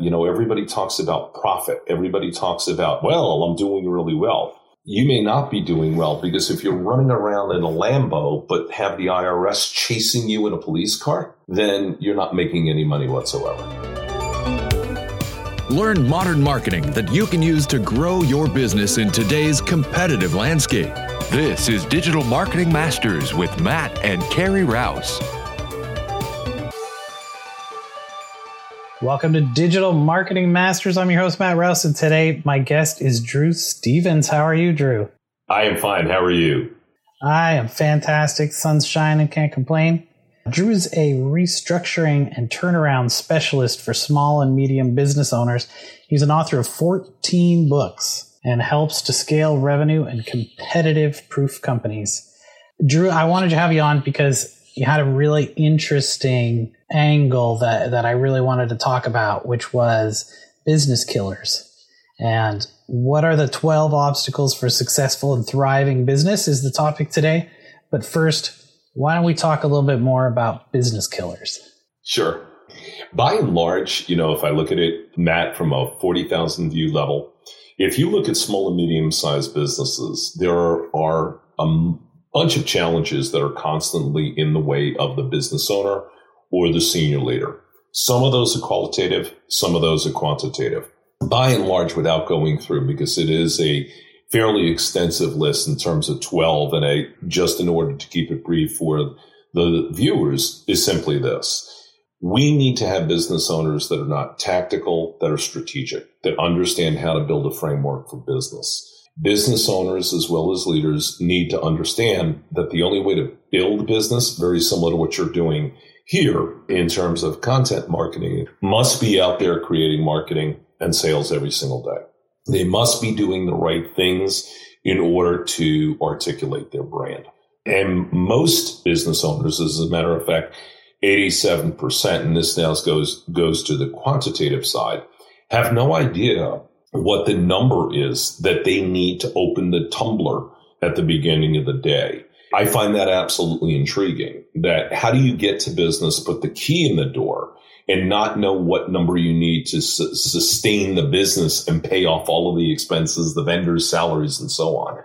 You know, everybody talks about profit. Everybody talks about, well, I'm doing really well. You may not be doing well because if you're running around in a Lambo but have the IRS chasing you in a police car, then you're not making any money whatsoever. Learn modern marketing that you can use to grow your business in today's competitive landscape. This is Digital Marketing Masters with Matt and Carrie Rouse. Welcome to Digital Marketing Masters. I'm your host, Matt Rouse, and today my guest is Drew Stevens. How are you, Drew? I am fine. How are you? I am fantastic. Sun's shining, can't complain. Drew is a restructuring and turnaround specialist for small and medium business owners. He's an author of 14 books and helps to scale revenue and competitive proof companies. Drew, I wanted to have you on because you had a really interesting angle that, that I really wanted to talk about, which was business killers. And what are the 12 obstacles for successful and thriving business is the topic today. But first, why don't we talk a little bit more about business killers? Sure. By and large, you know, if I look at it, Matt, from a 40,000 view level, if you look at small and medium sized businesses, there are a bunch of challenges that are constantly in the way of the business owner or the senior leader. Some of those are qualitative, some of those are quantitative. By and large, without going through, because it is a fairly extensive list in terms of 12, and a, just in order to keep it brief for the viewers, is simply this. We need to have business owners that are not tactical, that are strategic, that understand how to build a framework for business. Business owners, as well as leaders, need to understand that the only way to build business, very similar to what you're doing here in terms of content marketing must be out there creating marketing and sales every single day. They must be doing the right things in order to articulate their brand. And most business owners, as a matter of fact, 87%, and this now goes, goes to the quantitative side, have no idea what the number is that they need to open the tumbler at the beginning of the day. I find that absolutely intriguing. That how do you get to business, put the key in the door, and not know what number you need to su- sustain the business and pay off all of the expenses, the vendors' salaries, and so on.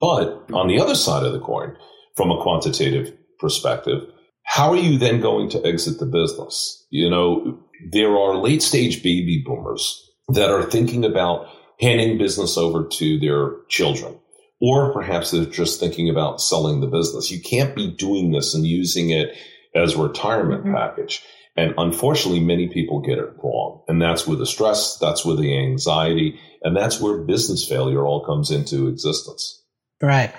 But on the other side of the coin, from a quantitative perspective, how are you then going to exit the business? You know, there are late stage baby boomers that are thinking about handing business over to their children or perhaps they're just thinking about selling the business. You can't be doing this and using it as a retirement mm-hmm. package. And unfortunately, many people get it wrong. And that's where the stress, that's where the anxiety, and that's where business failure all comes into existence. Right.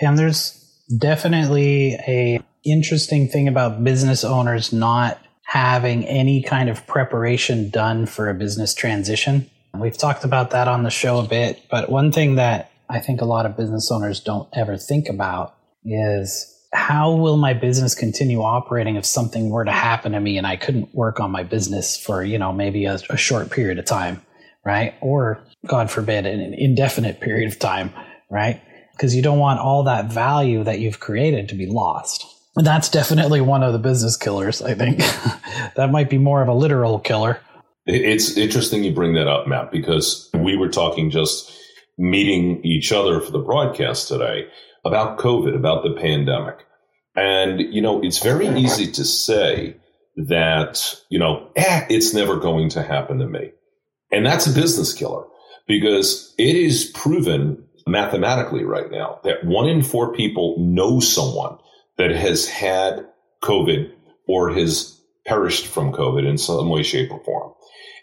And there's definitely a interesting thing about business owners not having any kind of preparation done for a business transition. We've talked about that on the show a bit, but one thing that I think a lot of business owners don't ever think about is how will my business continue operating if something were to happen to me and I couldn't work on my business for, you know, maybe a, a short period of time, right? Or, God forbid, an indefinite period of time, right? Because you don't want all that value that you've created to be lost. That's definitely one of the business killers, I think. that might be more of a literal killer. It's interesting you bring that up, Matt, because we were talking just meeting each other for the broadcast today about COVID, about the pandemic. And, you know, it's very easy to say that, you know, eh, it's never going to happen to me. And that's a business killer because it is proven mathematically right now that one in four people know someone that has had COVID or has perished from COVID in some way, shape, or form.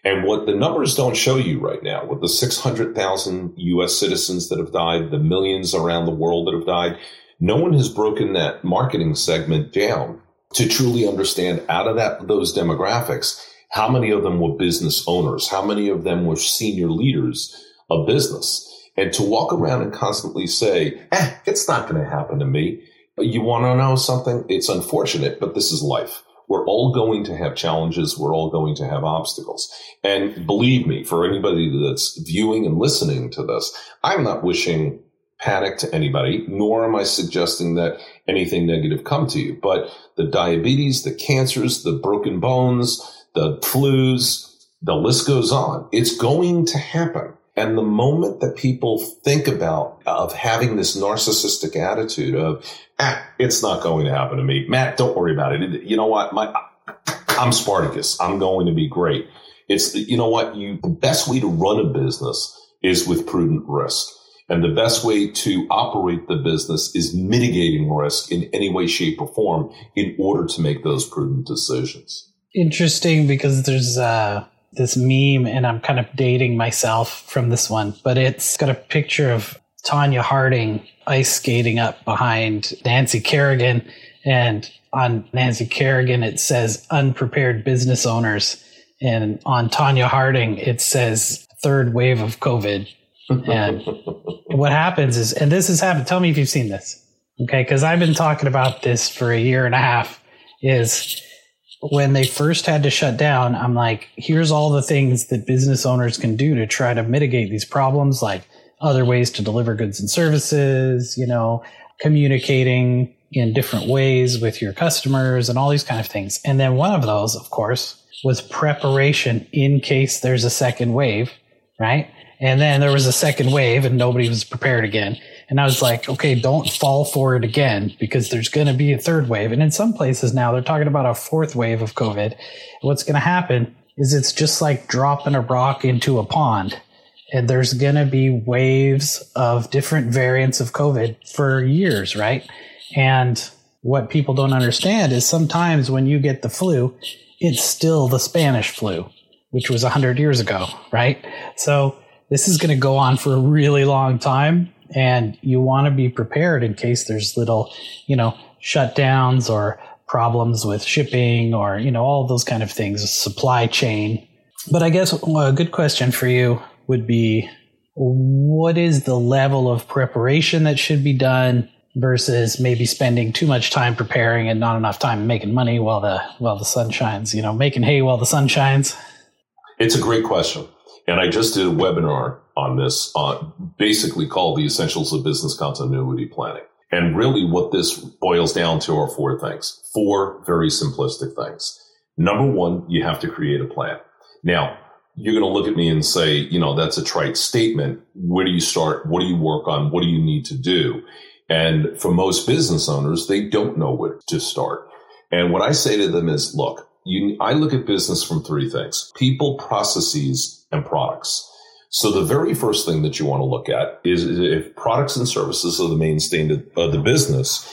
And what the numbers don't show you right now, with the 600,000 US citizens that have died, the millions around the world that have died, no one has broken that marketing segment down to truly understand out of that, those demographics, how many of them were business owners? How many of them were senior leaders of business? And to walk around and constantly say, eh, it's not going to happen to me. You want to know something? It's unfortunate, but this is life. We're all going to have challenges. We're all going to have obstacles. And believe me, for anybody that's viewing and listening to this, I'm not wishing panic to anybody, nor am I suggesting that anything negative come to you. But the diabetes, the cancers, the broken bones, the flus, The list goes on. It's going to happen. And the moment that people think about of having this narcissistic attitude of, ah, it's not going to happen to me. Matt, don't worry about it. You know what? My, I'm Spartacus. I'm going to be great. It's, you know what? You, the best way to run a business is with prudent risk. And the best way to operate the business is mitigating risk in any way, shape, or form in order to make those prudent decisions. Interesting because there's uh, this meme, and I'm kind of dating myself from this one, but it's got a picture of Tonya Harding ice skating up behind Nancy Kerrigan. And on Nancy Kerrigan, it says unprepared business owners. And on Tonya Harding, it says third wave of COVID. And what happens is, and this has happened, tell me if you've seen this. Okay. Cause I've been talking about this for a year and a half is when they first had to shut down, I'm like, here's all the things that business owners can do to try to mitigate these problems, like other ways to deliver goods and services, you know, communicating in different ways with your customers and all these kind of things. And then one of those, of course, was preparation in case there's a second wave, right? And then there was a second wave and nobody was prepared again. And I was like, okay, don't fall for it again because there's going to be a third wave. And in some places now they're talking about a fourth wave of COVID. What's going to happen is it's just like dropping a rock into a pond. And there's going to be waves of different variants of COVID for years, right? And what people don't understand is sometimes when you get the flu, it's still the Spanish flu, which was 100 years ago, right? So this is going to go on for a really long time and you want to be prepared in case there's little, you know, shutdowns or problems with shipping or, you know, all those kind of things, supply chain. But I guess a good question for you would be what is the level of preparation that should be done versus maybe spending too much time preparing and not enough time making money while the while the sun shines, you know, making hay while the sun shines? It's a great question. And I just did a webinar on this, uh, basically called The Essentials of Business Continuity Planning. And really what this boils down to are four things, four very simplistic things. Number one, you have to create a plan. Now, you're going to look at me and say, you know, that's a trite statement. Where do you start? What do you work on? What do you need to do? And for most business owners, they don't know where to start. And what I say to them is, look, you, I look at business from three things people, processes, and products. So the very first thing that you want to look at is if products and services are the mainstay of uh, the business,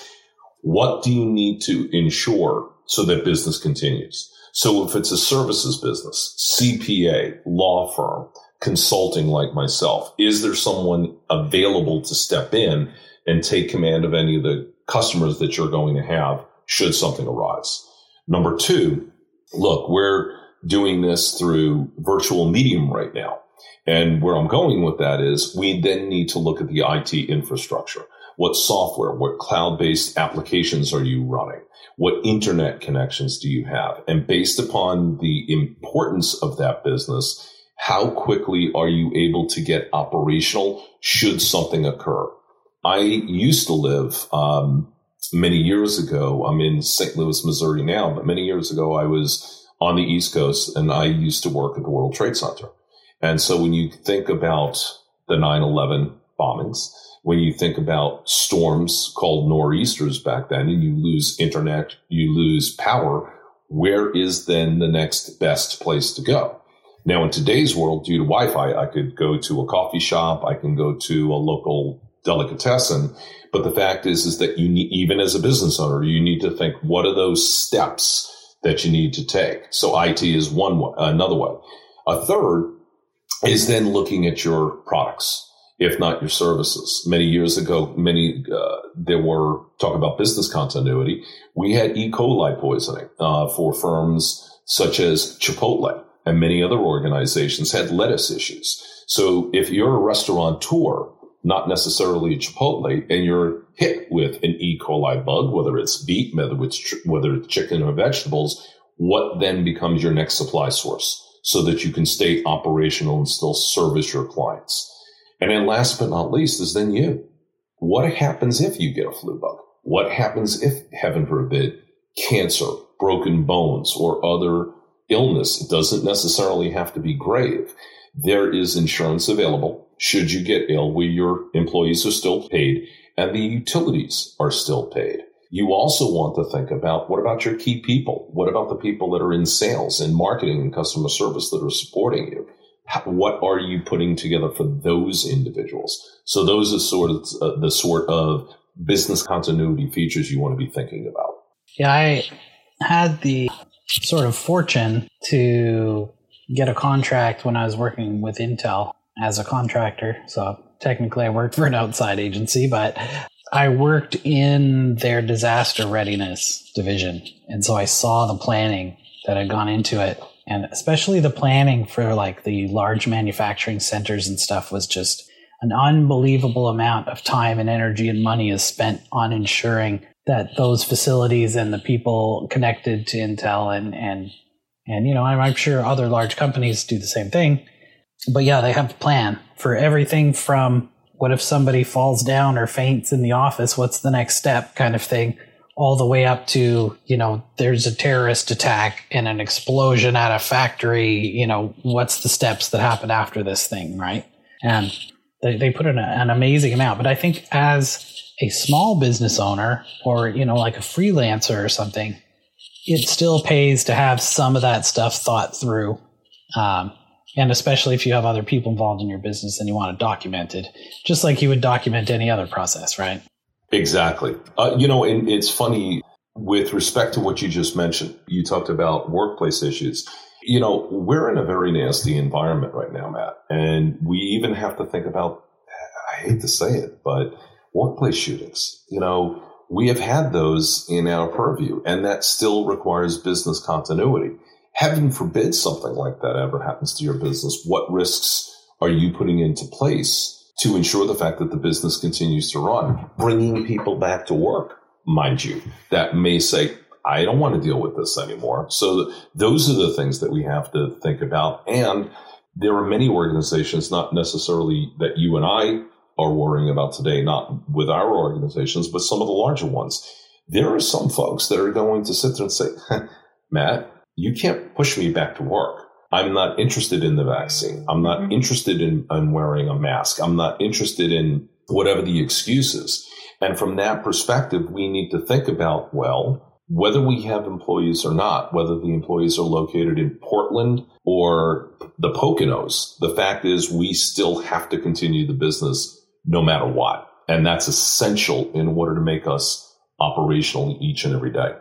what do you need to ensure so that business continues? So if it's a services business, CPA, law firm, consulting like myself, is there someone available to step in and take command of any of the customers that you're going to have should something arise? Number two, look, we're doing this through virtual medium right now. And where I'm going with that is we then need to look at the IT infrastructure. What software, what cloud based applications are you running? What internet connections do you have? And based upon the importance of that business, how quickly are you able to get operational should something occur? I used to live um, many years ago. I'm in St. Louis, Missouri now, but many years ago I was on the East Coast, and I used to work at the World Trade Center. And so when you think about the 9 11 bombings, when you think about storms called nor'easters back then, and you lose internet, you lose power, where is then the next best place to go? Now, in today's world, due to Wi Fi, I could go to a coffee shop, I can go to a local delicatessen. But the fact is, is that you need, even as a business owner, you need to think, what are those steps that you need to take. So IT is one another way. A third is then looking at your products, if not your services. Many years ago, many uh, there were talk about business continuity. We had E. coli poisoning uh, for firms such as Chipotle and many other organizations had lettuce issues. So if you're a restaurateur, not necessarily a Chipotle, and you're hit with an E. coli bug, whether it's beef, whether it's, whether it's chicken or vegetables, what then becomes your next supply source so that you can stay operational and still service your clients? And then last but not least is then you. What happens if you get a flu bug? What happens if, heaven forbid, cancer, broken bones, or other illness. It doesn't necessarily have to be grave. There is insurance available should you get ill where your employees are still paid and the utilities are still paid. You also want to think about what about your key people? What about the people that are in sales and marketing and customer service that are supporting you? what are you putting together for those individuals? So those are sort of uh, the sort of business continuity features you want to be thinking about. Yeah, I had the sort of fortune to get a contract when I was working with Intel as a contractor. So technically, I worked for an outside agency, but I worked in their disaster readiness division. And so I saw the planning that had gone into it. And especially the planning for like the large manufacturing centers and stuff was just an unbelievable amount of time and energy and money is spent on ensuring that those facilities and the people connected to Intel and, and, and, you know, I'm, I'm sure other large companies do the same thing. But yeah, they have a plan for everything from what if somebody falls down or faints in the office? What's the next step kind of thing all the way up to, you know, there's a terrorist attack and an explosion at a factory, you know, what's the steps that happen after this thing, right? And they, they put in a, an amazing amount. But I think as a small business owner or, you know, like a freelancer or something, it still pays to have some of that stuff thought through. Um, and especially if you have other people involved in your business and you want it documented, just like you would document any other process, right? Exactly. Uh, you know, and it's funny with respect to what you just mentioned. You talked about workplace issues. You know, we're in a very nasty environment right now, Matt, and we even have to think about. I hate to say it, but workplace shootings. You know, we have had those in our purview, and that still requires business continuity. Heaven forbid something like that ever happens to your business. What risks are you putting into place to ensure the fact that the business continues to run, bringing people back to work, mind you, that may say, I don't want to deal with this anymore. So those are the things that we have to think about. And there are many organizations, not necessarily that you and I are worrying about today, not with our organizations, but some of the larger ones. There are some folks that are going to sit there and say, Matt, you can't push me back to work. I'm not interested in the vaccine. I'm not mm-hmm. interested in, in wearing a mask. I'm not interested in whatever the excuse is. And from that perspective, we need to think about, well, whether we have employees or not, whether the employees are located in Portland or the Poconos, the fact is we still have to continue the business no matter what. And that's essential in order to make us operational each and every day.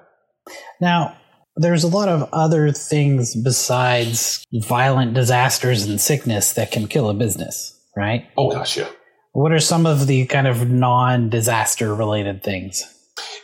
Now, there's a lot of other things besides violent disasters and sickness that can kill a business, right? Oh, gosh, yeah. What are some of the kind of non-disaster related things?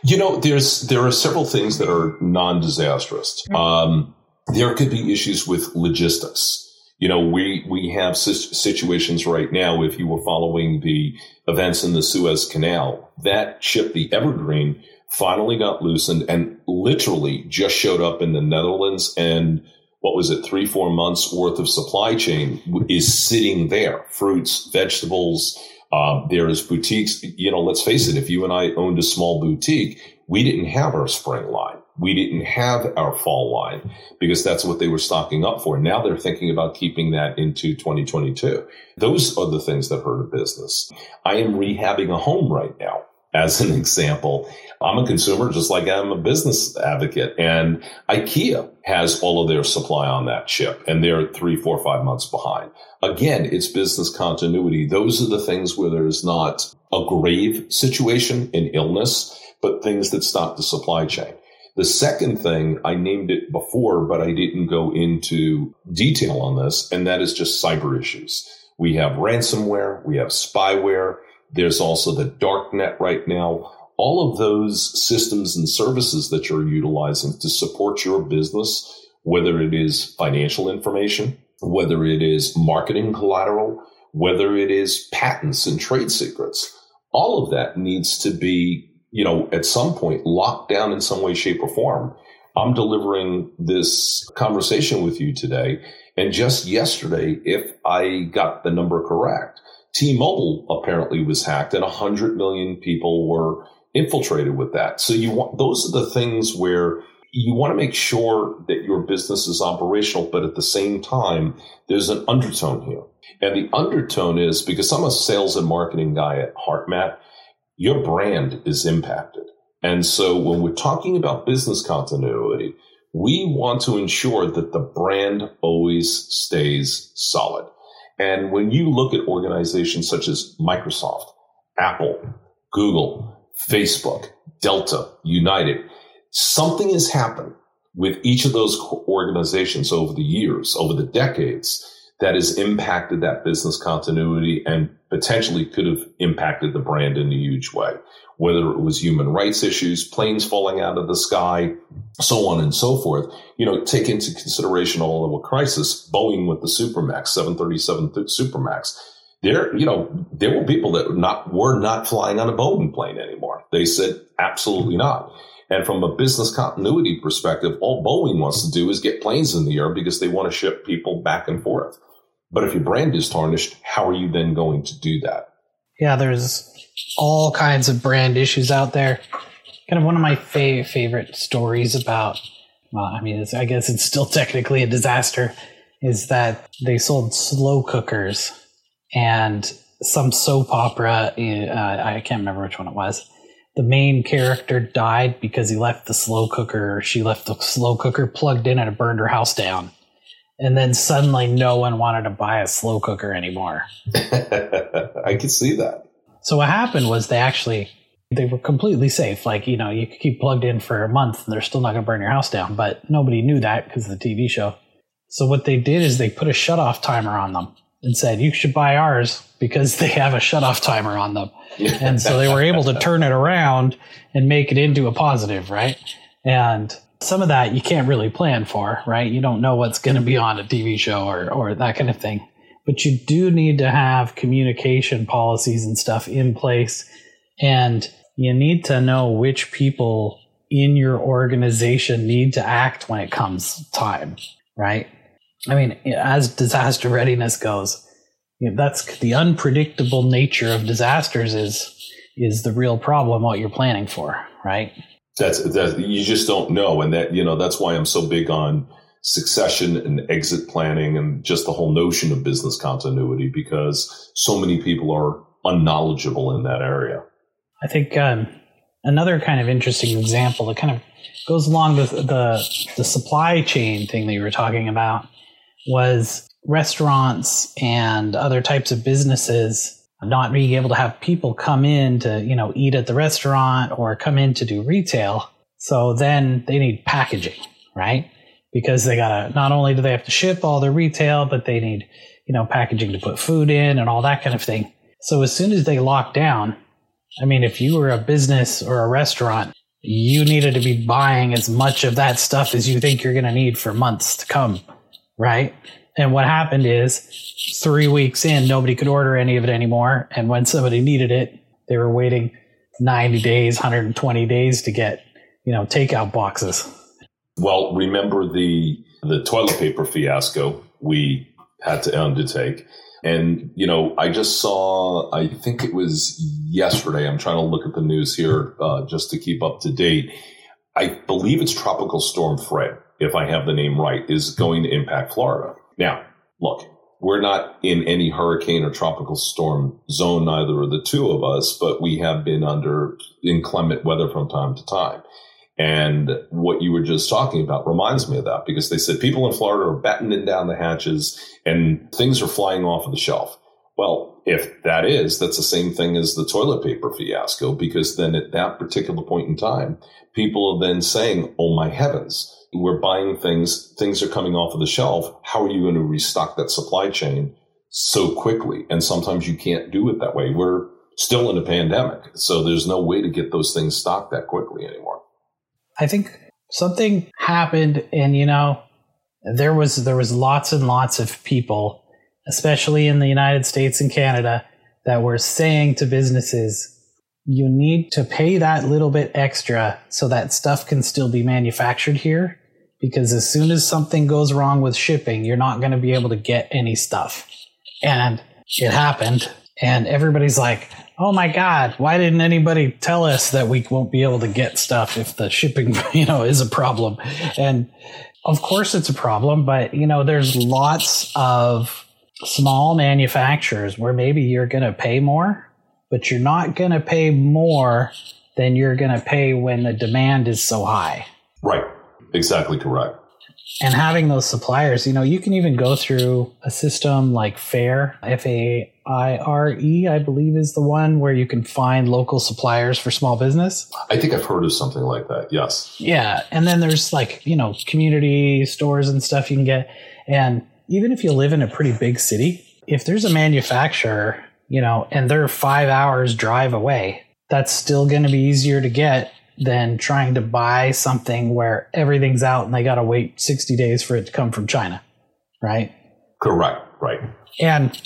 You know, there's there are several things that are non-disastrous. Um, there could be issues with logistics. You know, we we have situations right now. If you were following the events in the Suez Canal, that ship, the Evergreen, finally got loosened and literally just showed up in the Netherlands and what was it, three, four months worth of supply chain is sitting there. Fruits, vegetables, uh, there is boutiques. You know, let's face it, if you and I owned a small boutique, we didn't have our spring line. We didn't have our fall line because that's what they were stocking up for. Now they're thinking about keeping that into 2022. Those are the things that hurt a business. I am rehabbing a home right now as an example. I'm a consumer just like I'm a business advocate. And IKEA has all of their supply on that chip and they're three, four, five months behind. Again, it's business continuity. Those are the things where there's not a grave situation in illness, but things that stop the supply chain. The second thing, I named it before, but I didn't go into detail on this, and that is just cyber issues. We have ransomware, we have spyware, there's also the dark net right now. All of those systems and services that you're utilizing to support your business, whether it is financial information, whether it is marketing collateral, whether it is patents and trade secrets, all of that needs to be, you know, at some point locked down in some way, shape, or form. I'm delivering this conversation with you today. And just yesterday, if I got the number correct, T-Mobile apparently was hacked and 100 million people were infiltrated with that. So you want, those are the things where you want to make sure that your business is operational, but at the same time, there's an undertone here. And the undertone is because I'm a sales and marketing guy at heart, Matt, your brand is impacted. And so when we're talking about business continuity, we want to ensure that the brand always stays solid. And when you look at organizations such as Microsoft, Apple, Google, Facebook, Delta, United, something has happened with each of those organizations over the years, over the decades, that has impacted that business continuity and potentially could have impacted the brand in a huge way. Whether it was human rights issues, planes falling out of the sky, so on and so forth. You know, take into consideration all of a crisis, Boeing with the Supermax, 737 Supermax. There, you know, there were people that not were not flying on a Boeing plane anymore. They said absolutely not. And from a business continuity perspective, all Boeing wants to do is get planes in the air because they want to ship people back and forth. But if your brand is tarnished, how are you then going to do that? Yeah, there's all kinds of brand issues out there. Kind of one of my fa- favorite stories about, well, I mean, I guess it's still technically a disaster, is that they sold slow cookers and some soap opera. Uh, I can't remember which one it was. The main character died because he left the slow cooker, she left the slow cooker plugged in and it burned her house down and then suddenly no one wanted to buy a slow cooker anymore. I could see that. So what happened was they actually they were completely safe. Like you know, you could keep plugged in for a month and they're still not going to burn your house down. But nobody knew that because of the TV show. So what they did is they put a shut off timer on them and said you should buy ours because they have a shut off timer on them. and so they were able to turn it around and make it into a positive, right? And some of that you can't really plan for, right? You don't know what's going to be on a TV show or, or that kind of thing. But you do need to have communication policies and stuff in place. And you need to know which people in your organization need to act when it comes time, right? I mean, as disaster readiness goes, you know, that's the unpredictable nature of disasters is is the real problem what you're planning for, right? That's that you just don't know, and that you know that's why I'm so big on succession and exit planning and just the whole notion of business continuity because so many people are unknowledgeable in that area. I think um, another kind of interesting example that kind of goes along with the the supply chain thing that you were talking about was restaurants and other types of businesses not being able to have people come in to, you know, eat at the restaurant or come in to do retail. So then they need packaging, right? Because they gotta, not only do they have to ship all their retail, but they need, you know, packaging to put food in and all that kind of thing. So as soon as they lock down, I mean, if you were a business or a restaurant, you needed to be buying as much of that stuff as you think you're going to need for months to come, right? And what happened is three weeks in, nobody could order any of it anymore. And when somebody needed it, they were waiting 90 days, 120 days to get, you know, takeout boxes. Well, remember the the toilet paper fiasco we had to undertake. And, you know, I just saw, I think it was yesterday. I'm trying to look at the news here uh, just to keep up to date. I believe it's Tropical Storm Fred, if I have the name right, is going to impact Florida. Now, look, we're not in any hurricane or tropical storm zone, neither of the two of us, but we have been under inclement weather from time to time. And what you were just talking about reminds me of that because they said people in Florida are battening down the hatches and things are flying off of the shelf. Well, if that is, that's the same thing as the toilet paper fiasco because then at that particular point in time, people are then saying, Oh my heavens, we're buying things, things are coming off of the shelf. How are you going to restock that supply chain so quickly? And sometimes you can't do it that way. We're still in a pandemic. So there's no way to get those things stocked that quickly anymore. I think something happened and you know, there was there was lots and lots of people, especially in the United States and Canada, that were saying to businesses, you need to pay that little bit extra so that stuff can still be manufactured here because as soon as something goes wrong with shipping, you're not going to be able to get any stuff. And it happened. And everybody's like, oh my God, why didn't anybody tell us that we won't be able to get stuff if the shipping, you know, is a problem? And of course it's a problem, but you know, there's lots of small manufacturers where maybe you're going to pay more, but you're not going to pay more than you're going to pay when the demand is so high. Right. Exactly correct. And having those suppliers, you know, you can even go through a system like Faire, F A I R E, I believe is the one where you can find local suppliers for small business. I think I've heard of something like that. Yes. Yeah. And then there's like, you know, community stores and stuff you can get. And even if you live in a pretty big city, if there's a manufacturer, you know, and they're five hours drive away, that's still going to be easier to get than trying to buy something where everything's out and they got to wait 60 days for it to come from China. Right. Correct. Right. And,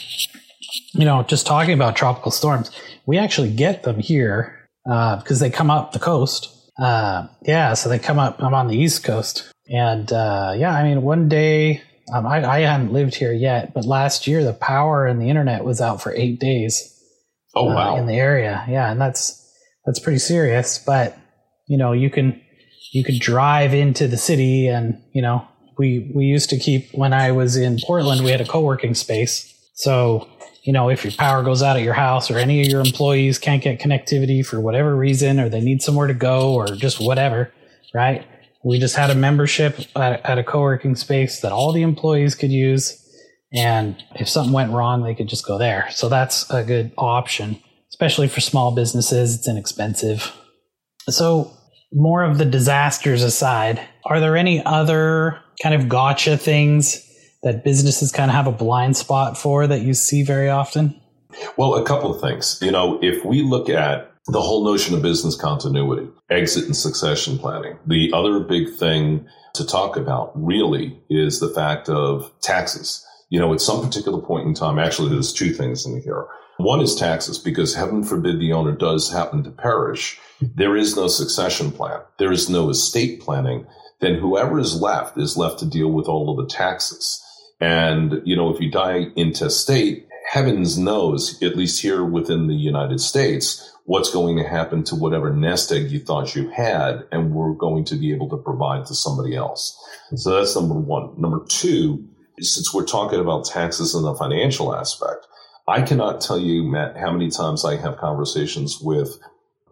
you know, just talking about tropical storms, we actually get them here uh, because they come up the coast. Uh, yeah. So they come up, I'm on the East Coast. And uh, yeah, I mean, one day um, I, I hadn't lived here yet, but last year the power and the internet was out for eight days. Oh uh, wow! in the area, yeah, and that's that's pretty serious. But you know, you can you could drive into the city, and you know, we we used to keep when I was in Portland, we had a co-working space. So you know, if your power goes out at your house, or any of your employees can't get connectivity for whatever reason, or they need somewhere to go, or just whatever, right? We just had a membership at, at a co working space that all the employees could use. And if something went wrong, they could just go there. So that's a good option, especially for small businesses. It's inexpensive. So, more of the disasters aside, are there any other kind of gotcha things that businesses kind of have a blind spot for that you see very often? Well, a couple of things. You know, if we look at the whole notion of business continuity, exit and succession planning. The other big thing to talk about really is the fact of taxes. You know, at some particular point in time, actually, there's two things in here. One is taxes, because heaven forbid the owner does happen to perish. There is no succession plan. There is no estate planning. Then whoever is left is left to deal with all of the taxes. And, you know, if you die intestate, heavens knows, at least here within the United States, what's going to happen to whatever nest egg you thought you had and we're going to be able to provide to somebody else. So that's number one. Number two, since we're talking about taxes and the financial aspect, I cannot tell you, Matt, how many times I have conversations with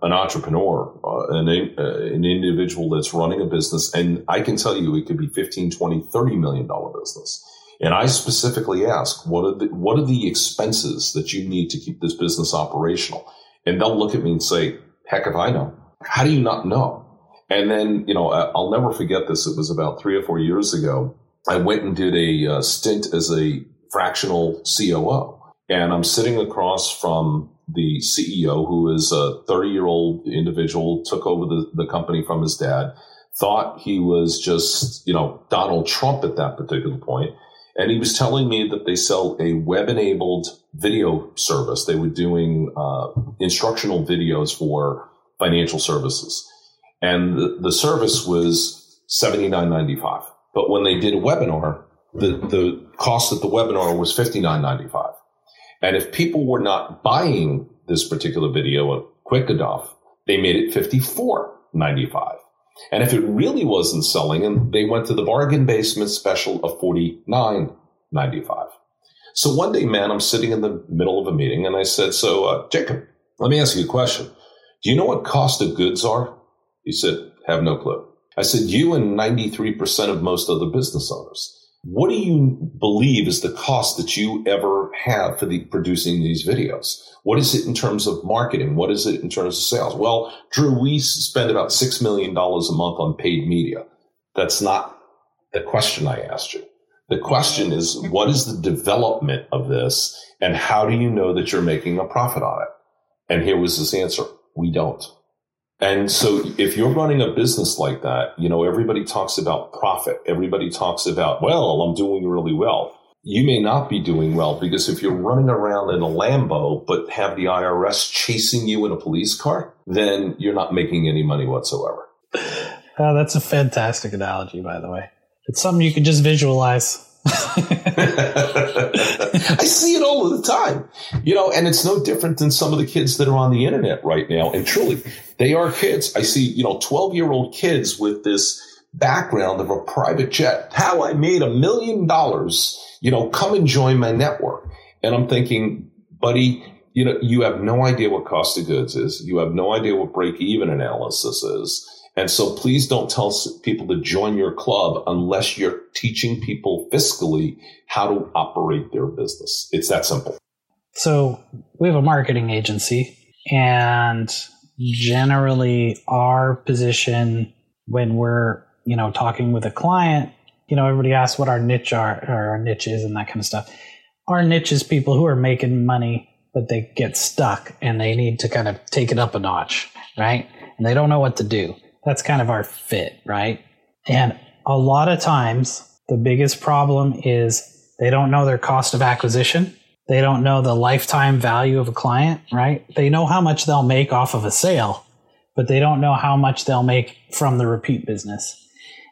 an entrepreneur, uh, an, uh, an individual that's running a business, and I can tell you it could be 15, 20, 30 million dollar business. And I specifically ask, what are the, what are the expenses that you need to keep this business operational? And they'll look at me and say, heck if I know. How do you not know? And then, you know, I'll never forget this. It was about three or four years ago. I went and did a uh, stint as a fractional COO. And I'm sitting across from the CEO, who is a 30 year old individual, took over the, the company from his dad, thought he was just, you know, Donald Trump at that particular point. And he was telling me that they sell a web enabled video service. They were doing uh, instructional videos for financial services. And the, the service was seventy nine ninety five. But when they did a webinar, the, the cost of the webinar was fifty nine ninety five. And if people were not buying this particular video of quick enough, they made it fifty four ninety five. And if it really wasn't selling, and they went to the bargain basement special of forty nine ninety five. So one day, man, I'm sitting in the middle of a meeting, and I said, "So, uh, Jacob, let me ask you a question. Do you know what cost of goods are?" He said, "Have no clue." I said, "You and ninety three percent of most other business owners." What do you believe is the cost that you ever have for the producing these videos? What is it in terms of marketing? What is it in terms of sales? Well, Drew, we spend about $6 million a month on paid media. That's not the question I asked you. The question is, what is the development of this and how do you know that you're making a profit on it? And here was his answer. We don't. And so if you're running a business like that, you know, everybody talks about profit. Everybody talks about, well, I'm doing really well. You may not be doing well because if you're running around in a Lambo, but have the IRS chasing you in a police car, then you're not making any money whatsoever. Oh, that's a fantastic analogy, by the way. It's something you can just visualize. I see it all the time, you know, and it's no different than some of the kids that are on the internet right now. And truly, they are kids. I see, you know, 12 year old kids with this background of a private jet. How I made a million dollars, you know, come and join my network. And I'm thinking, buddy, you know, you have no idea what cost of goods is. You have no idea what break even analysis is. And so please don't tell people to join your club unless you're teaching people fiscally how to operate their business. It's that simple. So we have a marketing agency and generally our position when we're, you know, talking with a client, you know, everybody asks what our niche are or our niche is and that kind of stuff. Our niche is people who are making money, but they get stuck and they need to kind of take it up a notch, right? And they don't know what to do that's kind of our fit, right? And a lot of times, the biggest problem is they don't know their cost of acquisition. They don't know the lifetime value of a client, right? They know how much they'll make off of a sale, but they don't know how much they'll make from the repeat business.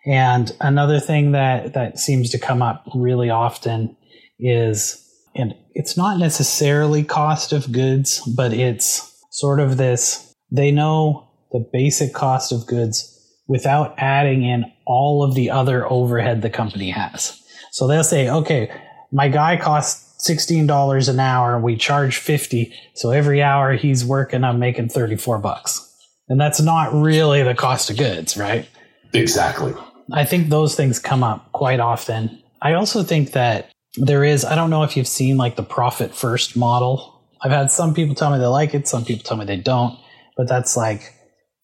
And another thing that, that seems to come up really often is, and it's not necessarily cost of goods, but it's sort of this, they know the basic cost of goods without adding in all of the other overhead the company has. So they'll say, okay, my guy costs $16 an hour we charge 50. So every hour he's working, I'm making 34 bucks. And that's not really the cost of goods, right? Exactly. I think those things come up quite often. I also think that there is, I don't know if you've seen like the profit first model. I've had some people tell me they like it, some people tell me they don't, but that's like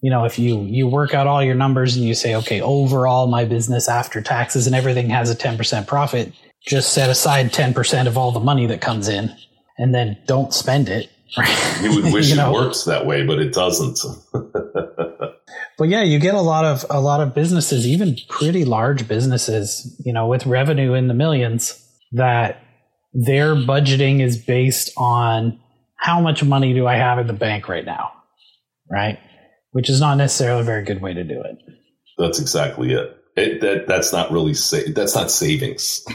you know, if you you work out all your numbers and you say, okay, overall my business after taxes and everything has a 10% profit, just set aside 10% of all the money that comes in and then don't spend it. Right? You would wish you know? it works that way, but it doesn't. but yeah, you get a lot of a lot of businesses, even pretty large businesses, you know, with revenue in the millions that their budgeting is based on how much money do I have in the bank right now? Right? Which is not necessarily a very good way to do it. That's exactly it. it that that's not really sa- that's not savings.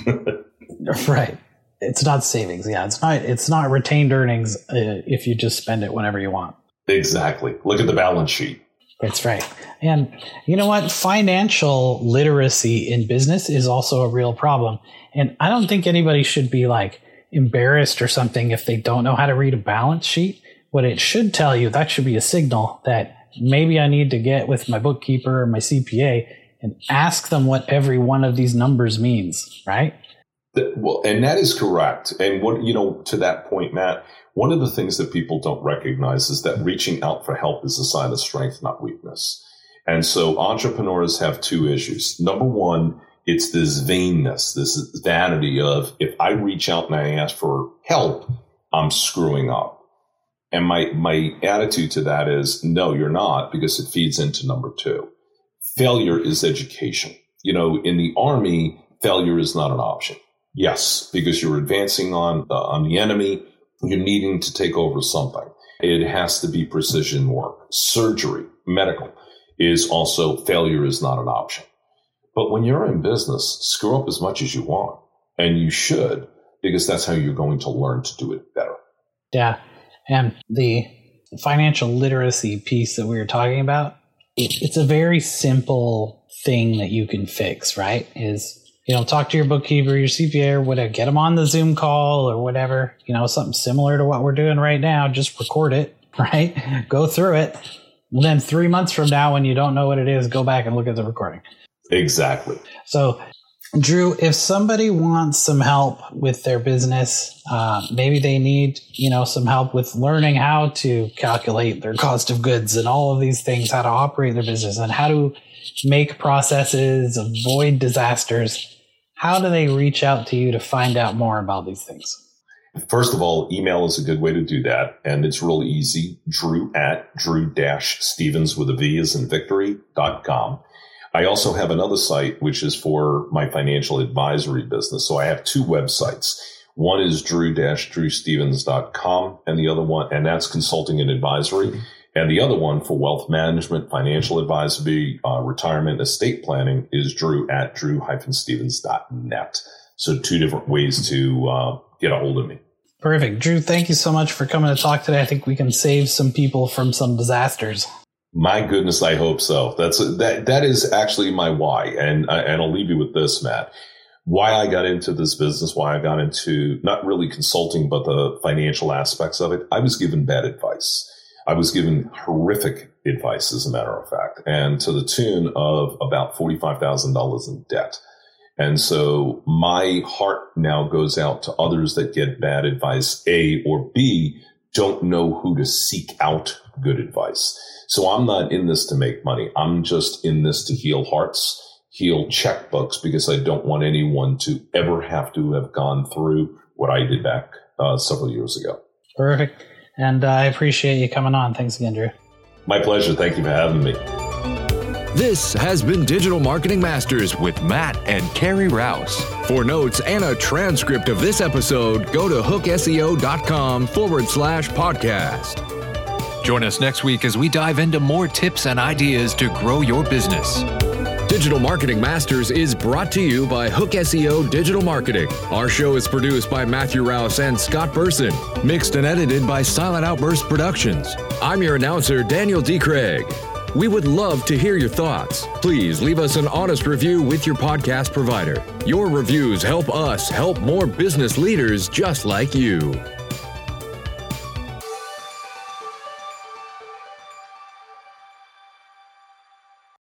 right. It's not savings. Yeah, it's not it's not retained earnings uh, if you just spend it whenever you want. Exactly. Look at the balance sheet. That's right. And you know what? Financial literacy in business is also a real problem. And I don't think anybody should be like embarrassed or something if they don't know how to read a balance sheet. What it should tell you, that should be a signal that maybe I need to get with my bookkeeper or my CPA and ask them what every one of these numbers means, right? Well, and that is correct. And what, you know, to that point, Matt, one of the things that people don't recognize is that reaching out for help is a sign of strength, not weakness. And so entrepreneurs have two issues. Number one, it's this vainness, this vanity of if I reach out and I ask for help, I'm screwing up. And my, my attitude to that is no, you're not because it feeds into number two. Failure is education. You know, in the army, failure is not an option. Yes, because you're advancing on, uh, on the enemy. You're needing to take over something. It has to be precision work. Surgery, medical is also failure is not an option. But when you're in business, screw up as much as you want. And you should, because that's how you're going to learn to do it better. Yeah. And the financial literacy piece that we were talking about, it, it's a very simple thing that you can fix, right? Is you know, talk to your bookkeeper, your CPA, or whatever. Get them on the Zoom call or whatever. You know, something similar to what we're doing right now. Just record it, right? go through it. And then three months from now, when you don't know what it is, go back and look at the recording. Exactly. So Drew, if somebody wants some help with their business, uh, maybe they need, you know, some help with learning how to calculate their cost of goods and all of these things, how to operate their business and how to make processes, avoid disasters. How do they reach out to you to find out more about these things? First of all, email is a good way to do that. And it's really easy. Drew at drew-stevens with a V is in victory.com. I also have another site, which is for my financial advisory business. So I have two websites. One is drew-drewstevens.com and the other one, and that's consulting and advisory. And the other one for wealth management, financial advisory, uh, retirement, estate planning is drew at drew-stevens.net. So two different ways to uh, get a hold of me. Perfect. Drew, thank you so much for coming to talk today. I think we can save some people from some disasters. My goodness, I hope so. That's that. That is actually my why, and and I'll leave you with this, Matt. Why I got into this business, why I got into not really consulting, but the financial aspects of it. I was given bad advice. I was given horrific advice, as a matter of fact, and to the tune of about forty five thousand dollars in debt. And so my heart now goes out to others that get bad advice, A or B, don't know who to seek out good advice. So I'm not in this to make money. I'm just in this to heal hearts, heal checkbooks, because I don't want anyone to ever have to have gone through what I did back uh, several years ago. Perfect. And uh, I appreciate you coming on. Thanks again, Drew. My pleasure. Thank you for having me. This has been Digital Marketing Masters with Matt and Carrie Rouse. For notes and a transcript of this episode, go to hookseo.com forward slash podcast. Join us next week as we dive into more tips and ideas to grow your business. Digital Marketing Masters is brought to you by Hook SEO Digital Marketing. Our show is produced by Matthew Rouse and Scott Burson, mixed and edited by Silent Outburst Productions. I'm your announcer, Daniel D. Craig. We would love to hear your thoughts. Please leave us an honest review with your podcast provider. Your reviews help us help more business leaders just like you.